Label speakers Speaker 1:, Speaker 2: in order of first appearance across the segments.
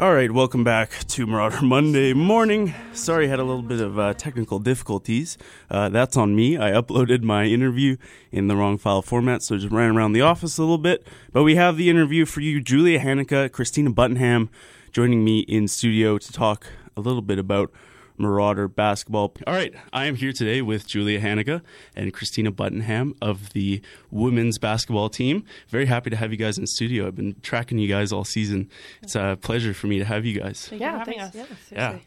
Speaker 1: All right, welcome back to Marauder Monday morning. Sorry, I had a little bit of uh, technical difficulties. Uh, that's on me. I uploaded my interview in the wrong file format, so just ran around the office a little bit. But we have the interview for you, Julia Hanaka, Christina Buttonham, joining me in studio to talk a little bit about Marauder basketball. All right, I am here today with Julia Hanaka and Christina Buttonham of the women's basketball team. Very happy to have you guys in studio. I've been tracking you guys all season. It's a pleasure for me to have you guys.
Speaker 2: Thank
Speaker 3: Yeah,
Speaker 2: you for having
Speaker 3: thanks.
Speaker 2: us.
Speaker 3: Yeah,
Speaker 1: Yeah.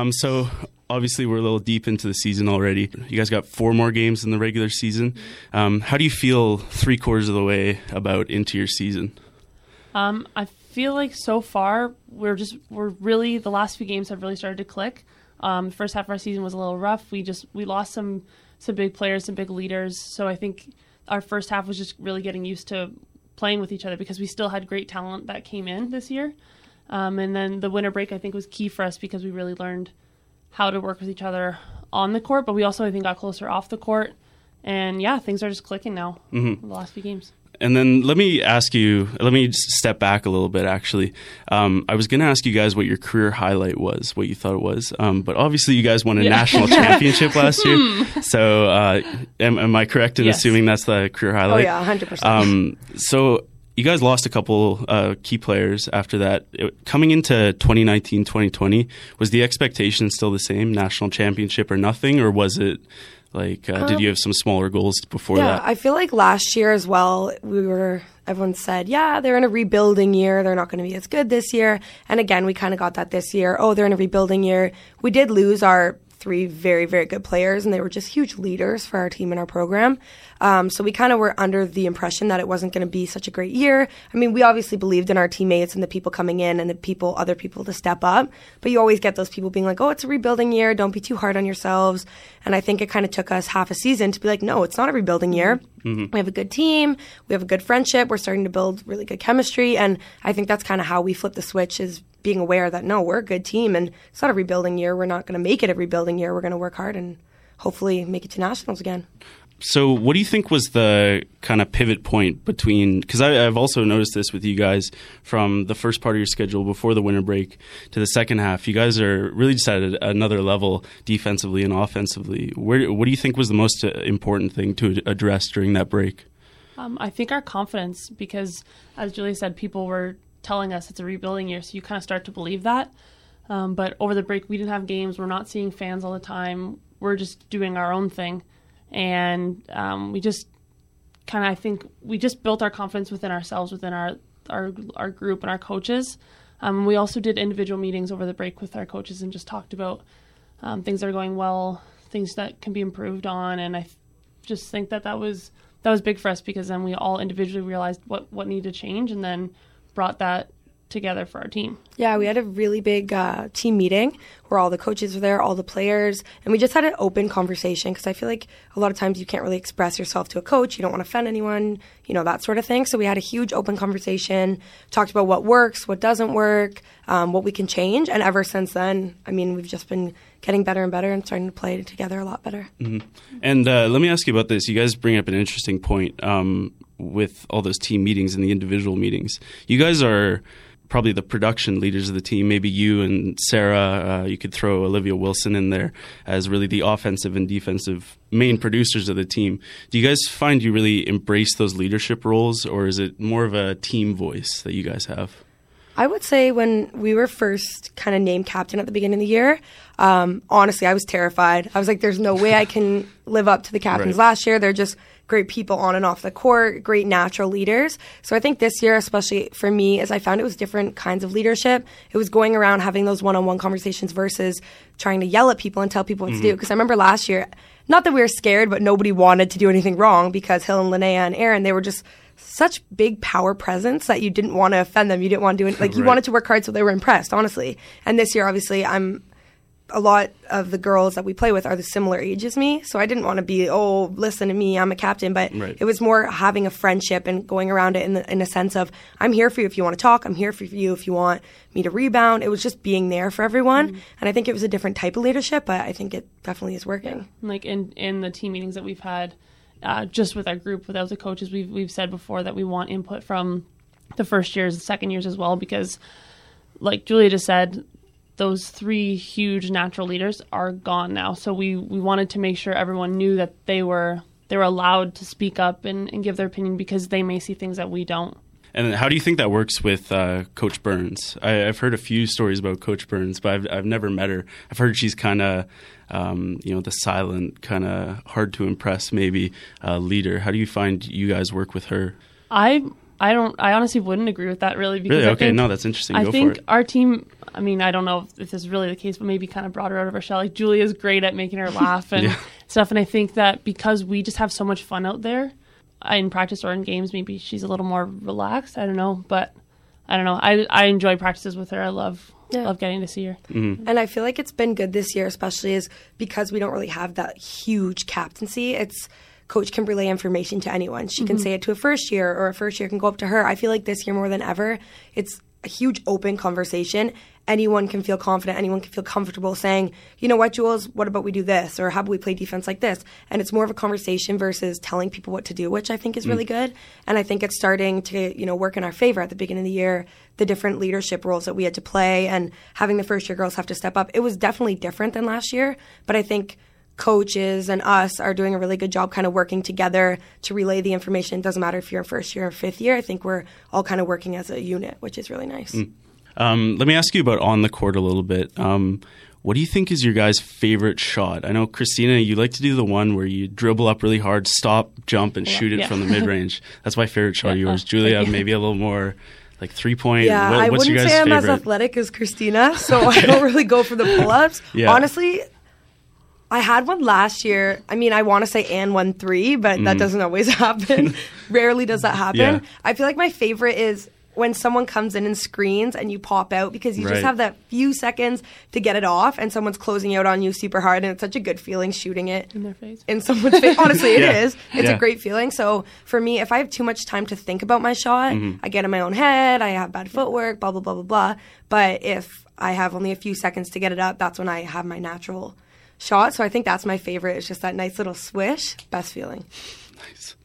Speaker 1: Um, so obviously we're a little deep into the season already. You guys got four more games in the regular season. Um, how do you feel three quarters of the way about into your season?
Speaker 2: Um, I feel like so far we're just we're really the last few games have really started to click. Um, the first half of our season was a little rough. We just we lost some some big players, some big leaders. So I think our first half was just really getting used to playing with each other because we still had great talent that came in this year. Um, and then the winter break I think was key for us because we really learned how to work with each other on the court, but we also I think got closer off the court. And yeah, things are just clicking now. The last few games.
Speaker 1: And then let me ask you, let me step back a little bit actually. Um, I was going to ask you guys what your career highlight was, what you thought it was. Um, but obviously you guys won a
Speaker 2: Yeah.
Speaker 1: national championship last year. So uh, am, am I correct in
Speaker 2: Yes.
Speaker 1: assuming that's the career highlight?
Speaker 3: Oh
Speaker 1: highlight?
Speaker 3: yeah, hundred percent.
Speaker 1: Um, so you guys lost a couple uh, key players after that. It- coming into 2019, 2020, was the expectation still the same, national championship or nothing, or was it like uh, did you have some smaller goals before that?
Speaker 3: Yeah,
Speaker 1: that?
Speaker 3: I feel like last year as well, we were everyone said, yeah, they're in a rebuilding year. They're not going to be as good this year. And again, we kind of got that this year. Oh, they're in a rebuilding year. We did lose our three very, very good players, and they were just huge leaders for our team and our program. Um, so we kind of were under the impression that it wasn't going to be such a great year. I mean, we obviously believed in our teammates and the people coming in and the people, other people to step up. But you always get those people being like, oh, it's a rebuilding year. Don't be too hard on yourselves. And I think it kind of took us half a season to be like, no, it's not a rebuilding year. We have a good team. We have a good friendship. We're starting to build really good chemistry. And I think that's kind of how we flip the switch is being aware that no, we're a good team and it's not a rebuilding year. We're not going to make it a rebuilding year. We're going to work hard and hopefully make it to nationals again.
Speaker 1: So, what do you think was the kind of pivot point between? Because I've also noticed this with you guys from the first part of your schedule before the winter break to the second half. You guys are really just at another level defensively and offensively. Where, what do you think was the most uh, important thing to address during that break?
Speaker 2: Um, I think our confidence, because as Julie said, people were telling us it's a rebuilding year, so you kind of start to believe that. Um, but over the break, we didn't have games. We're not seeing fans all the time. We're just doing our own thing, and um, we just kind of, I think, we just built our confidence within ourselves, within our our our group and our coaches. Um, we also did individual meetings over the break with our coaches and just talked about um, things that are going well, things that can be improved on, and I just think that that was that was big for us because then we all individually realized what what needed to change and then brought that together for our team.
Speaker 3: Yeah, we had a really big uh, team meeting where all the coaches were there, all the players, and we just had an open conversation because I feel like a lot of times you can't really express yourself to a coach. You don't want to offend anyone, you know, that sort of thing. So we had a huge open conversation, talked about what works, what doesn't work, um, what we can change. And ever since then, I mean, we've just been getting better and better and starting to play together a lot better.
Speaker 1: And uh, let me ask you about this. You guys bring up an interesting point um, with all those team meetings and the individual meetings. You guys are probably the production leaders of the team. Maybe you and Sarah, uh, you could throw Olivia Wilson in there as really the offensive and defensive main producers of the team. Do you guys find you really embrace those leadership roles, or is it more of a team voice that you guys have?
Speaker 3: I would say when we were first kind of named captain at the beginning of the year, um, honestly, I was terrified. I was like, there's no way I can live up to the captains
Speaker 1: Right.
Speaker 3: last year. They're just great people on and off the court, great natural leaders. So I think this year, especially for me, is I found it was different kinds of leadership. It was going around having those one on one conversations versus trying to yell at people and tell people what to do. Because I remember last year, not that we were scared, but nobody wanted to do anything wrong because Hill and Linnea and Aaron, they were just such big power presence that you didn't want to offend them. You didn't want to do it. Like you
Speaker 1: Right.
Speaker 3: wanted to work hard so they were impressed, honestly. And this year, obviously, I'm a lot of the girls that we play with are the similar age as me. So I didn't want to be, oh, listen to me, I'm a captain. But
Speaker 1: Right.
Speaker 3: it was more having a friendship and going around it in, the, in a sense of, I'm here for you if you want to talk. I'm here for you if you want me to rebound. It was just being there for everyone. Mm-hmm. And I think it was a different type of leadership, but I think it definitely is working.
Speaker 2: like in in the team meetings that we've had uh, just with our group without the coaches we've we've said before that we want input from the first years and second years as well because like Julia just said, those three huge natural leaders are gone now. So we, we wanted to make sure everyone knew that they were they were allowed to speak up and, and give their opinion because they may see things that we don't.
Speaker 1: And how do you think that works with uh, Coach Burns? I, have heard a few stories about Coach Burns, but I've, I've never met her. I've heard she's kind of, um, you know, the silent, kind of hard to impress, maybe uh, leader. How do you find you guys work with her?
Speaker 2: I I don't. I honestly wouldn't agree with that really.
Speaker 1: Because really? Okay.
Speaker 2: Think,
Speaker 1: no, that's interesting.
Speaker 2: I
Speaker 1: Go
Speaker 2: think our team. I mean, I don't know if this is really the case, but maybe kind of brought her out of her shell. Like Julia's great at making her laugh and yeah. stuff, and I think that because we just have so much fun out there, in practice or in games, maybe she's a little more relaxed. I don't know, but I don't know. I I enjoy practices with her. I love yeah. love getting to see her.
Speaker 3: Mm-hmm. And I feel like it's been good this year, especially is because we don't really have that huge captaincy. It's coach can relay information to anyone. She mm-hmm. can say it to a first year, or a first year can go up to her. I feel like this year more than ever, it's a huge open conversation. Anyone can feel confident. Anyone can feel comfortable saying, you know what, Jules, what about we do this? Or how about we play defense like this? And it's more of a conversation versus telling people what to do, which I think is mm. really good. And I think it's starting to, you know, work in our favor at the beginning of the year, the different leadership roles that we had to play and having the first year girls have to step up. It was definitely different than last year, but I think coaches and us are doing a really good job kind of working together to relay the information. It doesn't matter if you're in first year or fifth year. I think we're all kind of working as a unit, which is really nice. Mm.
Speaker 1: Um, let me ask you about on the court a little bit. Um, what do you think is your guys' favorite shot? I know Christina, you like to do the one where you dribble up really hard, stop, jump, and yeah, shoot it yeah. from the mid range. That's my favorite shot. Yeah, yours, Julia, maybe a little more like three point.
Speaker 3: Yeah,
Speaker 1: what,
Speaker 3: I wouldn't say I'm
Speaker 1: favorite?
Speaker 3: as athletic as Christina, so I don't really go for the pull ups. Honestly, I had one last year. I mean, I want to say and one three, but mm. that doesn't always happen. Rarely does that happen. Yeah. I feel like my favorite is when someone comes in and screens and you pop out because you right. just have that few seconds to get it off and someone's closing out on you super hard and it's such a good feeling shooting it
Speaker 2: in their face.
Speaker 3: In someone's face. Honestly, it yeah. is. It's yeah. a great feeling. So for me, if I have too much time to think about my shot, mm-hmm. I get in my own head, I have bad footwork, blah blah blah blah blah. But if I have only a few seconds to get it up, that's when I have my natural shot. So I think that's my favorite. It's just that nice little swish. Best feeling.
Speaker 1: Nice.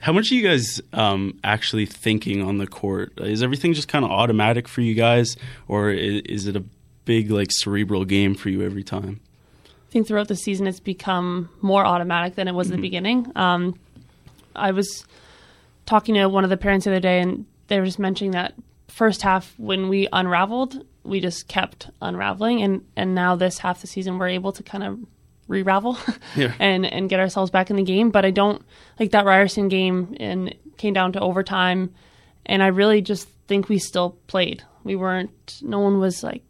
Speaker 1: How much are you guys um, actually thinking on the court? Is everything just kind of automatic for you guys, or is, is, it a big like cerebral game for you every time?
Speaker 2: I think throughout the season it's become more automatic than it was mm-hmm. in the beginning. Um, I was talking to one of the parents the other day, and they were just mentioning that first half when we unraveled, we just kept unraveling, and and now this half the season we're able to kind of re-ravel yeah. and and get ourselves back in the game. But I don't like that Ryerson game and came down to overtime, and I really just think we still played. We weren't. No one was like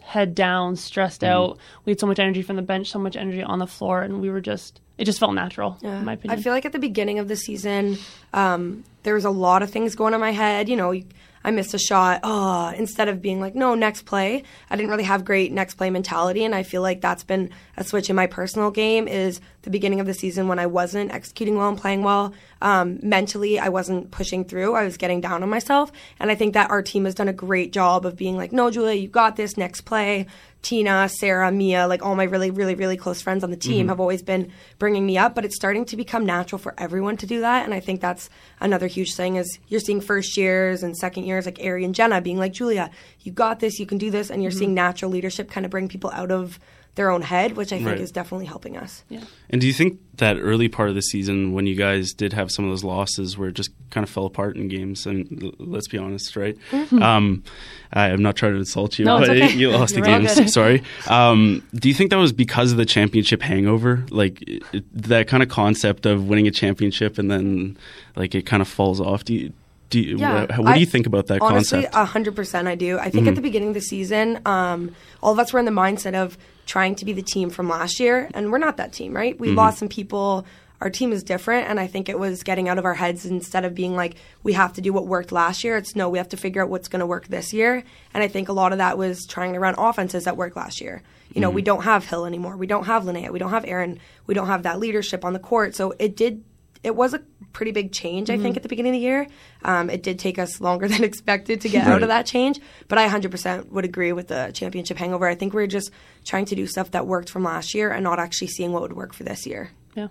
Speaker 2: head down, stressed mm out. We had so much energy from the bench, so much energy on the floor, and we were just. It just felt natural, yeah. in my opinion.
Speaker 3: I feel like at the beginning of the season, um, there was a lot of things going on in my head. You know, I missed a shot. Oh, instead of being like, no, next play. I didn't really have great next play mentality, and I feel like that's been a switch in my personal game. Is the beginning of the season when I wasn't executing well and playing well. Um, mentally, I wasn't pushing through. I was getting down on myself, and I think that our team has done a great job of being like, no, Julia, you got this. Next play. Tina, Sarah, Mia, like all my really, really, really close friends on the team mm-hmm. have always been bringing me up, but it's starting to become natural for everyone to do that. And I think that's another huge thing is you're seeing first years and second years like Ari and Jenna being like, Julia, you got this, you can do this. And you're mm-hmm. seeing natural leadership kind of bring people out of their own head, which I think right. is definitely helping us.
Speaker 2: Yeah.
Speaker 1: And do you think that early part of the season, when you guys did have some of those losses, where it just kind of fell apart in games? And let's be honest, right? Mm-hmm. Um, I'm not trying to insult you,
Speaker 2: no,
Speaker 1: but
Speaker 2: okay.
Speaker 1: you lost the games. Sorry. Um, do you think that was because of the championship hangover? Like it, that kind of concept of winning a championship and then like it kind of falls off. Do you? Do you, yeah, what, what do you think about that
Speaker 3: honestly,
Speaker 1: concept?
Speaker 3: Honestly, 100% I do. I think mm-hmm. at the beginning of the season, um, all of us were in the mindset of trying to be the team from last year, and we're not that team, right? We mm-hmm. lost some people. Our team is different, and I think it was getting out of our heads instead of being like, we have to do what worked last year. It's no, we have to figure out what's going to work this year. And I think a lot of that was trying to run offenses that worked last year. You know, mm-hmm. we don't have Hill anymore. We don't have Linnea. We don't have Aaron. We don't have that leadership on the court. So it did it was a pretty big change, mm-hmm. I think, mm-hmm. at the beginning of the year. Um, it did take us longer than expected to get right. out of that change, but I 100% would agree with the championship hangover. I think we are just trying to do stuff that worked from last year and not actually seeing what would work for this year.
Speaker 2: Yeah,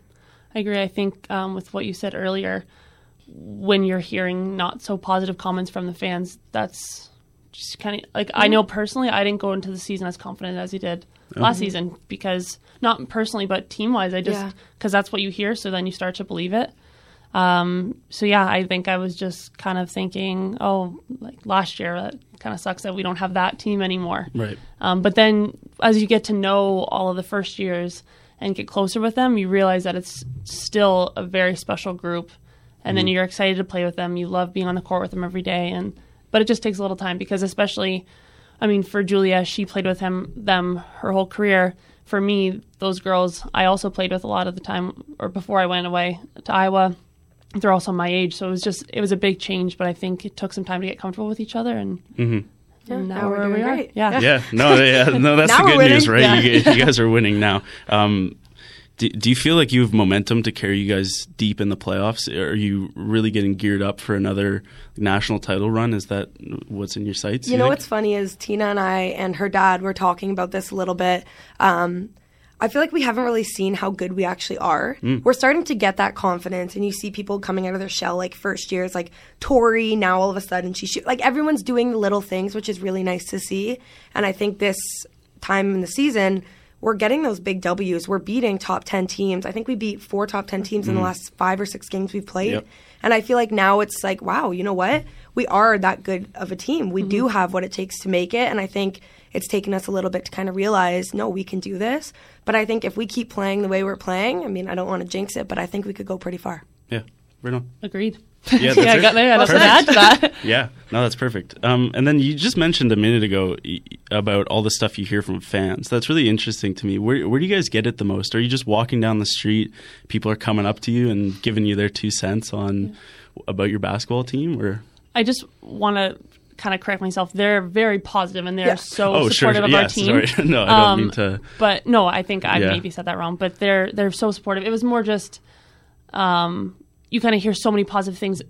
Speaker 2: I agree. I think um, with what you said earlier, when you're hearing not so positive comments from the fans, that's just kind of like I know personally, I didn't go into the season as confident as he did last season because not personally, but team wise, I just
Speaker 3: Yeah.
Speaker 2: because that's what you hear. So then you start to believe it. Um, so yeah, I think I was just kind of thinking, oh, like last year, that kind of sucks that we don't have that team anymore.
Speaker 1: Right.
Speaker 2: Um, but then as you get to know all of the first years and get closer with them, you realize that it's still a very special group. And then you're excited to play with them. You love being on the court with them every day. And but it just takes a little time because especially, I mean, for Julia, she played with him them her whole career. For me, those girls I also played with a lot of the time, or before I went away to Iowa. They're also my age, so it was just it was a big change. But I think it took some time to get comfortable with each other, and, and now,
Speaker 3: now we're
Speaker 2: we're where we are.
Speaker 3: great.
Speaker 2: Yeah.
Speaker 1: Yeah, no, yeah, no, that's the good news, right?
Speaker 2: Yeah.
Speaker 1: You, you guys are winning now. Um, do, do you feel like you have momentum to carry you guys deep in the playoffs? Are you really getting geared up for another national title run? Is that what's in your sights?
Speaker 3: You know
Speaker 1: think?
Speaker 3: what's funny is Tina and I and her dad were talking about this a little bit. Um, I feel like we haven't really seen how good we actually are. Mm. We're starting to get that confidence, and you see people coming out of their shell like first years, like Tori. Now all of a sudden she shoot like everyone's doing the little things, which is really nice to see. And I think this time in the season, we're getting those big W's. We're beating top ten teams. I think we beat four top ten teams in the mm. last five or six games we've played.
Speaker 1: Yep.
Speaker 3: And I feel like now it's like, wow, you know what? We are that good of a team. We mm-hmm. do have what it takes to make it. And I think it's taken us a little bit to kind of realize, no, we can do this. But I think if we keep playing the way we're playing, I mean, I don't want to jinx it, but I think we could go pretty far.
Speaker 1: Yeah, right on.
Speaker 2: Agreed.
Speaker 1: Yeah, that's
Speaker 2: yeah, I
Speaker 1: it.
Speaker 2: got, I got nothing to
Speaker 1: Perfect.
Speaker 2: add to that.
Speaker 1: Yeah, no, that's perfect. Um, and then you just mentioned a minute ago about all the stuff you hear from fans. That's really interesting to me. Where, where do you guys get it the most? Are you just walking down the street, people are coming up to you and giving you their two cents on about your basketball team, or
Speaker 2: I just want to kind of correct myself. They're very positive and they're
Speaker 3: Yeah.
Speaker 2: so
Speaker 1: oh, sure,
Speaker 2: supportive of
Speaker 1: yes,
Speaker 2: our team.
Speaker 1: sorry, no, I don't
Speaker 2: Um,
Speaker 1: mean to.
Speaker 2: But no, I think I
Speaker 1: Yeah.
Speaker 2: maybe said that wrong. But they're they're so supportive. It was more just um, you kind of hear so many positive things,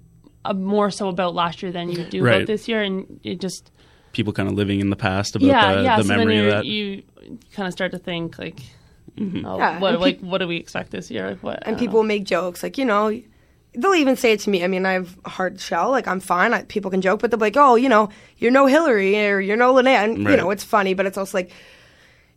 Speaker 2: uh, more so about last year than you do
Speaker 1: Right.
Speaker 2: about this year, and it just
Speaker 1: People kind of living in the past about
Speaker 2: yeah
Speaker 1: the,
Speaker 2: yeah.
Speaker 1: the
Speaker 2: so then
Speaker 1: memory of that.
Speaker 2: you kind of start to think like. Oh,
Speaker 3: Yeah,
Speaker 2: what
Speaker 3: and
Speaker 2: like what do we expect this year? Like what?
Speaker 3: And people will make jokes like, you know, they'll even say it to me. I mean, I have a hard shell. Like, I'm fine. I, people can joke, but they'll be like, oh, you know, you're no Hillary or you're no Linnea. And, you know, it's funny, but it's also like,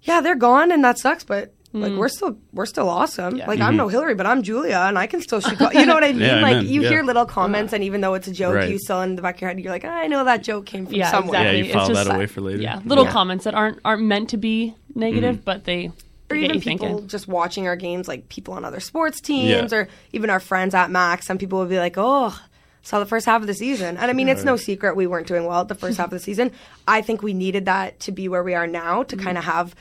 Speaker 3: yeah, they're gone and that sucks, but. Like
Speaker 2: Mm.
Speaker 3: we're still we're still awesome.
Speaker 2: Yeah.
Speaker 3: Like I'm no Hillary, but I'm Julia, and I can still shoot. You know what I mean?
Speaker 1: Yeah,
Speaker 3: like
Speaker 1: amen.
Speaker 3: you
Speaker 1: Yeah.
Speaker 3: hear little comments, and even though it's a joke,
Speaker 1: Right.
Speaker 3: you still in the back of your head, you're like, I know that joke came from
Speaker 2: yeah,
Speaker 3: somewhere.
Speaker 1: Yeah,
Speaker 2: exactly.
Speaker 1: you
Speaker 2: It's
Speaker 1: file that
Speaker 2: just-
Speaker 1: away for later.
Speaker 2: Yeah, little
Speaker 3: Yeah.
Speaker 2: comments that aren't aren't meant to be negative,
Speaker 1: Mm-hmm.
Speaker 2: but they,
Speaker 3: or even people
Speaker 2: thinking.
Speaker 3: just watching our games, like people on other sports teams,
Speaker 1: Yeah.
Speaker 3: or even our friends at Max. Some people would be like, "Oh, saw the first half of the season," and I mean, it's no secret we weren't doing well at the first half of the season. I think we needed that to be where we are now to kind of have.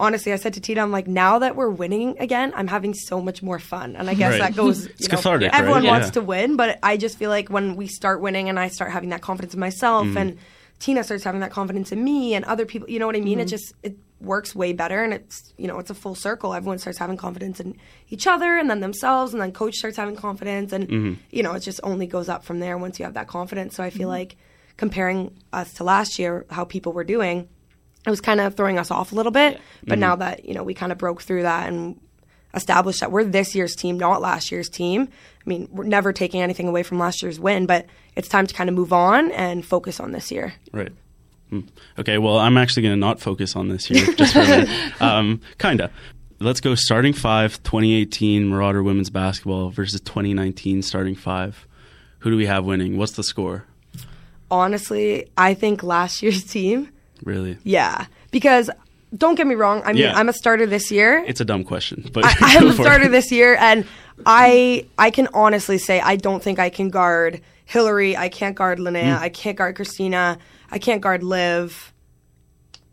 Speaker 3: Honestly, I said to Tita, I'm like, now that we're winning again, I'm having so much more fun, and I guess
Speaker 1: Right.
Speaker 3: that goes.
Speaker 1: It's
Speaker 3: know,
Speaker 1: cathartic, right?
Speaker 3: Everyone wants
Speaker 1: Yeah.
Speaker 3: to win, but I just feel like when we start winning, and I start having that confidence in myself,
Speaker 1: Mm.
Speaker 3: and Tina starts having that confidence in me, and other people, you know what I mean? It just it works way better, and it's you know it's a full circle. Everyone starts having confidence in each other, and then themselves, and then coach starts having confidence, and
Speaker 1: Mm-hmm.
Speaker 3: you know it just only goes up from there once you have that confidence. So I feel like comparing us to last year, how people were doing, it was kind of throwing us off a little bit. But now that you know we kind of broke through that and established that we're this year's team, not last year's team. I mean, we're never taking anything away from last year's win, but it's time to kind of move on and focus on this year.
Speaker 1: Right. Hmm. Okay, well, I'm actually going to not focus on this here just for a minute. Um, kinda. Let's go starting five, 2018 Marauder women's basketball versus 2019 starting five. Who do we have winning? What's the score?
Speaker 3: Honestly, I think last year's team,
Speaker 1: Really?
Speaker 3: yeah, because don't get me wrong. I mean,
Speaker 1: Yeah.
Speaker 3: I'm a starter this year.
Speaker 1: It's a dumb question, but
Speaker 3: I, I am a starter
Speaker 1: it.
Speaker 3: this year, and I I can honestly say I don't think I can guard Hillary. I can't guard Linnea.
Speaker 1: Hmm.
Speaker 3: I can't guard Christina. I can't guard Liv.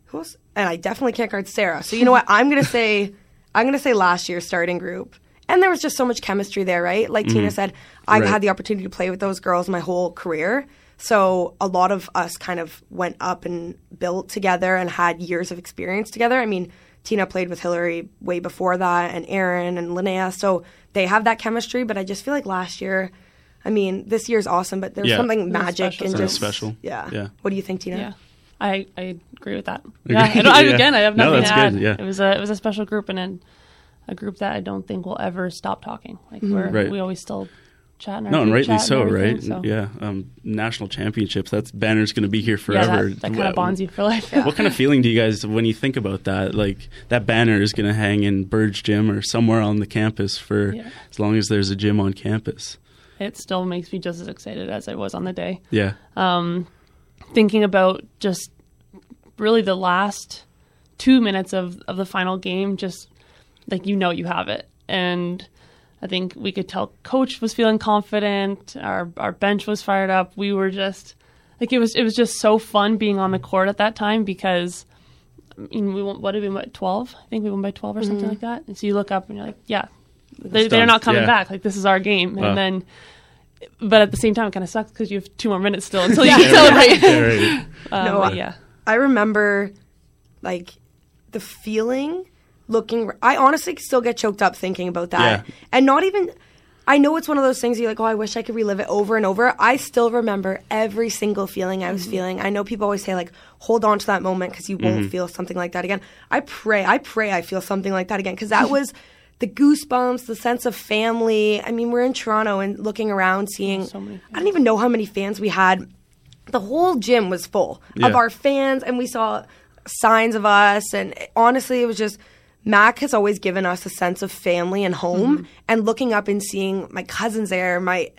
Speaker 3: Who else? And I definitely can't guard Sarah. So you know what? I'm gonna say I'm gonna say last year's starting group. And there was just so much chemistry there, right? Like Tina mm-hmm. said, I've.
Speaker 1: Right.
Speaker 3: had the opportunity to play with those girls my whole career. So a lot of us kind of went up and built together and had years of experience together. I mean, Tina played with Hillary way before that, and Erin and Linnea. So they have that chemistry. But I just feel like last year, I mean, this year's awesome, but there's
Speaker 1: Yeah.
Speaker 3: something magic
Speaker 2: special.
Speaker 3: and just
Speaker 1: special.
Speaker 3: Yeah.
Speaker 1: Yeah.
Speaker 3: What do you think, Tina?
Speaker 2: Yeah, I, I agree with that. Yeah, I I,
Speaker 1: Yeah.
Speaker 2: again, I have
Speaker 1: No,
Speaker 2: nothing
Speaker 1: that's
Speaker 2: to add.
Speaker 1: good, yeah.
Speaker 2: It was a it was a special group and an, a group that I don't think will ever stop talking. Like we're
Speaker 1: Right.
Speaker 2: we always still chat
Speaker 1: No, and rightly so,
Speaker 2: and
Speaker 1: right?
Speaker 2: so-
Speaker 1: Yeah, um, national championships. That's banner's going to be here
Speaker 2: Yeah,
Speaker 1: forever.
Speaker 2: that, that kind of bonds you for life.
Speaker 1: What kind of feeling do you guys when you think about that? Like that banner is going to hang in Burridge Gym or somewhere on the campus for
Speaker 2: Yeah.
Speaker 1: as long as there's a gym on campus.
Speaker 2: It still makes me just as excited as I was on the day.
Speaker 1: Yeah,
Speaker 2: um, thinking about just really the last two minutes of, of the final game, just like you know you have it. And I think we could tell coach was feeling confident, our our bench was fired up. We were just like it was it was just so fun being on the court at that time because I mean we won, what did we win by twelve? I think we won by twelve or something like that. And so you look up and you're like, yeah, they,
Speaker 1: It's
Speaker 2: they're not coming
Speaker 1: Yeah.
Speaker 2: back. Like this is our game.
Speaker 1: Wow.
Speaker 2: And then but at the same time, it kind of sucks because you have two more minutes still until you can celebrate.
Speaker 1: Yeah, right.
Speaker 2: Um,
Speaker 3: No,
Speaker 2: but
Speaker 3: I-
Speaker 2: yeah,
Speaker 3: I remember like the feeling looking I honestly still get choked up thinking about that.
Speaker 1: Yeah.
Speaker 3: And not even I know it's one of those things you're like, oh, I wish I could relive it over and over. I still remember every single feeling I was feeling. I know people always say like, hold on to that moment because you won't feel something like that again. I pray, I pray I feel something like that again because that was the goosebumps, the sense of family. I mean, we're in Toronto and looking around, seeing.
Speaker 2: So many
Speaker 3: I don't even know how many fans we had. The whole gym was full
Speaker 1: Yeah.
Speaker 3: of our fans, and we saw signs of us. And honestly, it was just Mac has always given us a sense of family and home. Mm-hmm. And looking up and seeing my cousins there, my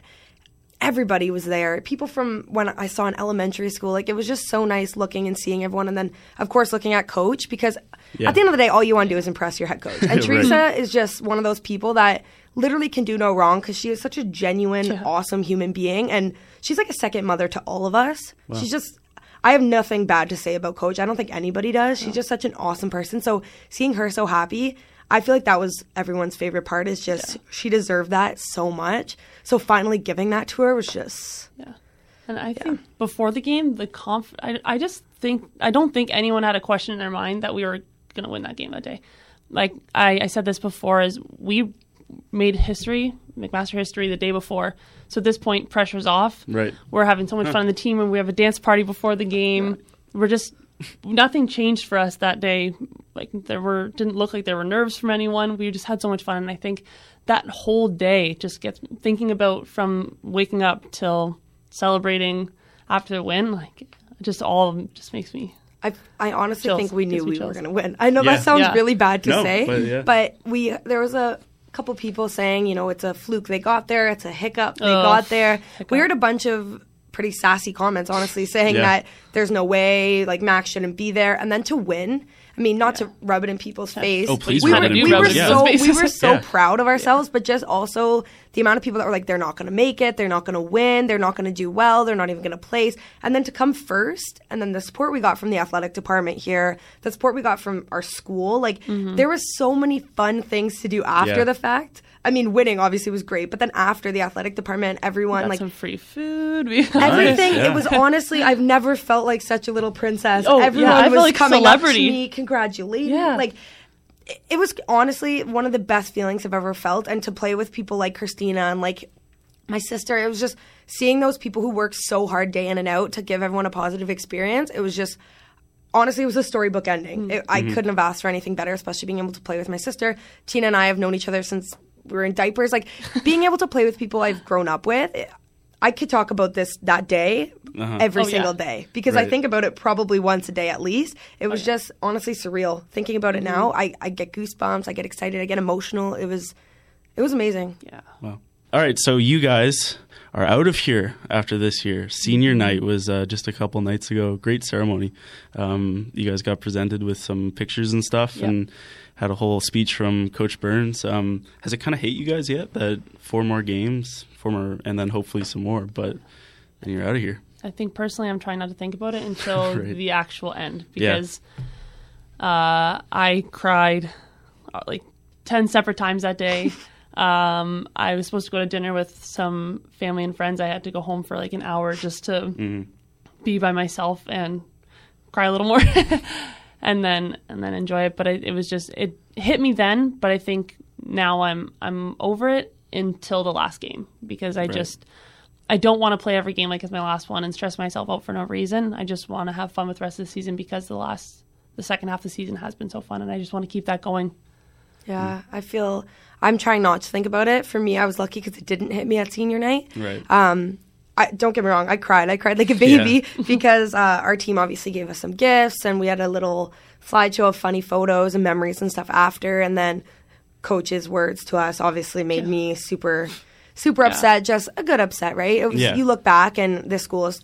Speaker 3: everybody was there. People from when I saw in elementary school, like it was just so nice looking and seeing everyone. And then, of course, looking at coach because
Speaker 1: Yeah.
Speaker 3: at the end of the day, all you want to do is impress your head coach. And
Speaker 1: Right.
Speaker 3: Theresa is just one of those people that literally can do no wrong because she is such a genuine,
Speaker 2: Yeah.
Speaker 3: awesome human being. And she's like a second mother to all of us. She's just. I have nothing bad to say about Coach. I don't think anybody does. She's just such an awesome person. So seeing her so happy, I feel like that was everyone's favorite part. Is just she deserved that so much. So finally giving that to her was just
Speaker 2: yeah. And I think before the game, the conf, I, I just think I don't think anyone had a question in their mind that we were going to win that game that day. Like I, I said this before, is we made history, McMaster history, the day before. So at this point, pressure's off.
Speaker 1: Right.
Speaker 2: We're having so much fun in the team, and we have a dance party before the game. We're just nothing changed for us that day. Like there were didn't look like there were nerves from anyone. We just had so much fun, and I think that whole day just gets thinking about from waking up till celebrating after the win. Like just all just makes me
Speaker 3: I I honestly
Speaker 2: Chills.
Speaker 3: think we knew
Speaker 2: me
Speaker 3: we were going to win. I know
Speaker 1: Yeah.
Speaker 3: that sounds
Speaker 2: Yeah.
Speaker 3: really bad to
Speaker 1: No,
Speaker 3: say,
Speaker 1: but yeah.
Speaker 3: but we there was a couple people saying, you know, it's a fluke they got there, it's a hiccup they
Speaker 2: Ugh,
Speaker 3: got there.
Speaker 2: hiccup.
Speaker 3: We heard a bunch of pretty sassy comments, honestly, saying
Speaker 1: Yeah.
Speaker 3: that there's no way like Max shouldn't be there, and then to win. I mean, not to rub it in people's face.
Speaker 1: Oh, please
Speaker 3: we
Speaker 1: rub
Speaker 3: were,
Speaker 1: it in
Speaker 3: we
Speaker 1: people's
Speaker 3: were
Speaker 1: face.
Speaker 3: so
Speaker 2: Yeah.
Speaker 3: we were so
Speaker 1: Yeah.
Speaker 3: proud of ourselves, but just also the amount of people that were like, they're not going to make it, they're not going to win, they're not going to do well, they're not even going to place, and then to come first, and then the support we got from the athletic department here, the support we got from our school, like mm-hmm. there was so many fun things to do after
Speaker 1: Yeah.
Speaker 3: the fact. I mean, winning obviously was great, but then after the athletic department, everyone
Speaker 2: got
Speaker 3: like
Speaker 2: some free food. We
Speaker 3: everything.
Speaker 1: yeah.
Speaker 3: It was honestly, I've never felt like such a little princess.
Speaker 2: Oh, yeah, I
Speaker 3: was
Speaker 2: felt like
Speaker 3: coming
Speaker 2: celebrity.
Speaker 3: up to me, congratulating.
Speaker 2: Yeah.
Speaker 3: Like it- it was honestly one of the best feelings I've ever felt, and to play with people like Christina and like my sister, it was just seeing those people who work so hard day in and out to give everyone a positive experience. It was just honestly, it was a storybook ending.
Speaker 2: Mm.
Speaker 3: It, I couldn't have asked for anything better, especially being able to play with my sister. Tina and I have known each other since we were in diapers. Like being able to play with people I've grown up with. I could talk about this that day uh-huh. every
Speaker 2: Oh, yeah.
Speaker 3: single day because I think about it probably once a day at least. It was oh, just honestly surreal. Thinking about it mm-hmm. now, I, I get goosebumps, I get excited, I get emotional. It was it was amazing.
Speaker 2: yeah.
Speaker 1: Wow. All right, so you guys are out of here after this year. Senior night was uh, just a couple nights ago. Great ceremony. Um, you guys got presented with some pictures and stuff,
Speaker 2: Yep.
Speaker 1: and had a whole speech from Coach Burns. Um, has it kind of hit you guys yet that four more games, four more, and then hopefully some more, but then you're out of here?
Speaker 2: I think personally, I'm trying not to think about it until
Speaker 1: Right.
Speaker 2: the actual end
Speaker 1: Yeah.
Speaker 2: because uh, I cried uh, like ten separate times that day. um, I was supposed to go to dinner with some family and friends. I had to go home for like an hour just to
Speaker 1: Mm-hmm.
Speaker 2: be by myself and cry a little more, and then and then enjoy it. But it, it was just it hit me then. But I think now I'm I'm over it until the last game because I just. I don't want to play every game like it's my last one and stress myself out for no reason. I just want to have fun with the rest of the season because the last, the second half of the season has been so fun, and I just want to keep that going.
Speaker 3: Yeah, I feel I'm trying not to think about it. For me, I was lucky because it didn't hit me at senior night.
Speaker 1: Right.
Speaker 3: Um, I, don't get me wrong, I cried. I cried like a baby because uh, our team obviously gave us some gifts and we had a little slideshow of funny photos and memories and stuff after. And then coach's words to us obviously made me super, super upset. Just a good upset, right? It was,
Speaker 1: Yeah.
Speaker 3: You look back and this school has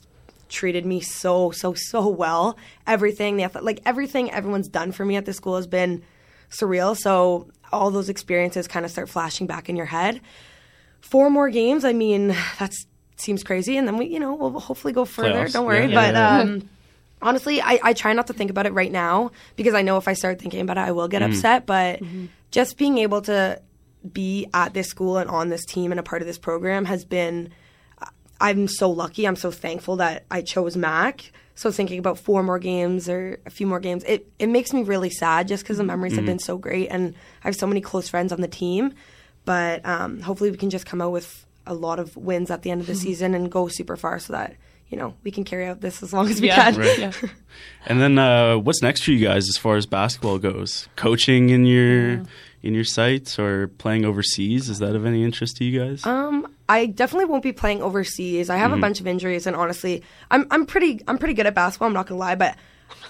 Speaker 3: treated me so, so, so well. Everything, the like everything everyone's done for me at this school has been surreal. So all those experiences kind of start flashing back in your head four more games. I mean, that seems crazy, and then we, you know, we'll hopefully go further.
Speaker 1: Playoffs.
Speaker 3: Don't worry,
Speaker 1: Yeah,
Speaker 3: but
Speaker 1: yeah, yeah.
Speaker 3: um, honestly, I, I try not to think about it right now because I know if I start thinking about it, I will get upset. But just being able to be at this school and on this team and a part of this program has been. I'm so lucky. I'm so thankful that I chose Mac. So thinking about four more games or a few more games, it, it makes me really sad just because the memories have been so great and I have so many close friends on the team. But um, hopefully we can just come out with a lot of wins at the end of the season and go super far so that you know we can carry out this as long as we
Speaker 2: Yeah.
Speaker 3: can.
Speaker 1: Right.
Speaker 2: Yeah.
Speaker 1: And then uh, what's next for you guys as far as basketball goes? Coaching in your in your sights or playing overseas? Is that of any interest to you guys?
Speaker 3: Um, I definitely won't be playing overseas. I have a bunch of injuries, and honestly, I'm I'm pretty I'm pretty good at basketball. I'm not gonna lie, but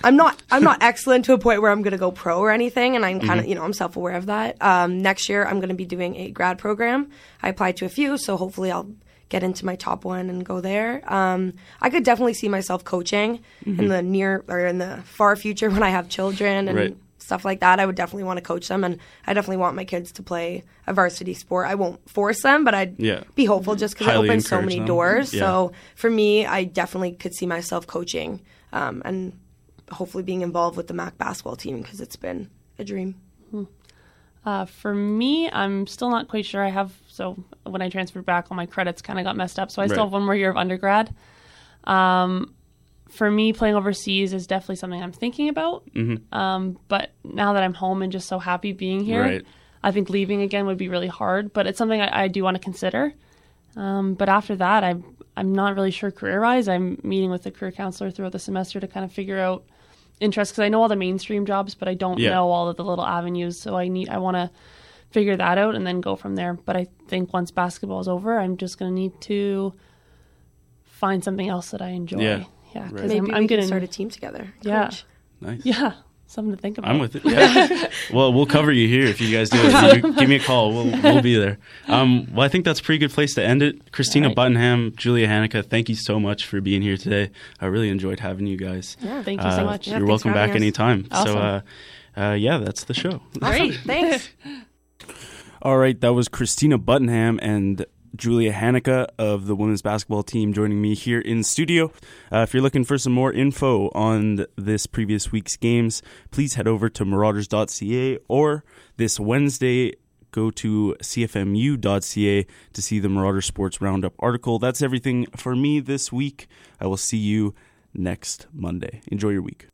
Speaker 3: I'm not I'm not excellent to a point where I'm gonna go pro or anything. And I'm kind of you know I'm self aware of that. Um, next year I'm gonna be doing a grad program. I applied to a few, so hopefully I'll get into my top one and go there. Um, I could definitely see myself coaching in the near or in the far future when I have children and
Speaker 1: Right.
Speaker 3: Stuff like that. I would definitely want to coach them, and I definitely want my kids to play a varsity sport. I won't force them, but I'd
Speaker 1: Yeah.
Speaker 3: be hopeful just because it
Speaker 1: Highly
Speaker 3: opens so many
Speaker 1: them.
Speaker 3: doors.
Speaker 1: Yeah.
Speaker 3: So for me, I definitely could see myself coaching um, and hopefully being involved with the MAC basketball team because it's been a dream.
Speaker 2: Uh, for me, I'm still not quite sure. I have so when I transferred back, all my credits kind of got messed up, so I still have one more year of undergrad. Um, for me, playing overseas is definitely something I'm thinking about. Mm-hmm. Um, but now that I'm home and just so happy being here,
Speaker 1: Right.
Speaker 2: I think leaving again would be really hard. But it's something I, I do want to consider. Um, but after that, I'm I'm not really sure career wise. I'm meeting with a career counselor throughout the semester to kind of figure out interests because I know all the mainstream jobs, but I don't
Speaker 1: Yeah.
Speaker 2: know all of the little avenues. So I need I want to figure that out and then go from there. But I think once basketball is over, I'm just going to need to find something else that I enjoy.
Speaker 1: Yeah.
Speaker 2: Yeah, because
Speaker 3: Maybe
Speaker 2: I'm,
Speaker 3: we
Speaker 2: I'm
Speaker 3: can
Speaker 2: getting
Speaker 3: start a team together.
Speaker 2: Yeah.
Speaker 3: Coach.
Speaker 1: nice.
Speaker 2: yeah something to think about.
Speaker 1: I'm with it. Yeah. well, we'll cover you here if you guys do it. You give me a call. We'll, we'll be there. Um, well, I think that's a pretty good place to end it. Christina
Speaker 2: All right.
Speaker 1: Buttonham, Julia Hanaka, thank you so much for being here today. I really enjoyed having you guys.
Speaker 2: Yeah, thank you so
Speaker 1: Uh,
Speaker 2: much.
Speaker 1: You're
Speaker 3: thanks
Speaker 1: welcome back
Speaker 3: us.
Speaker 1: anytime.
Speaker 2: Awesome.
Speaker 1: So, uh, uh, yeah, that's the show.
Speaker 3: Awesome. Thanks.
Speaker 1: All right, that was Christina Buttonham and Julia Hanaka of the women's basketball team joining me here in studio. Uh, if you're looking for some more info on this previous week's games, please head over to marauders.ca or this Wednesday go to cfmu.ca to see the Marauder Sports Roundup article. That's everything for me this week. I will see you next Monday. Enjoy your week.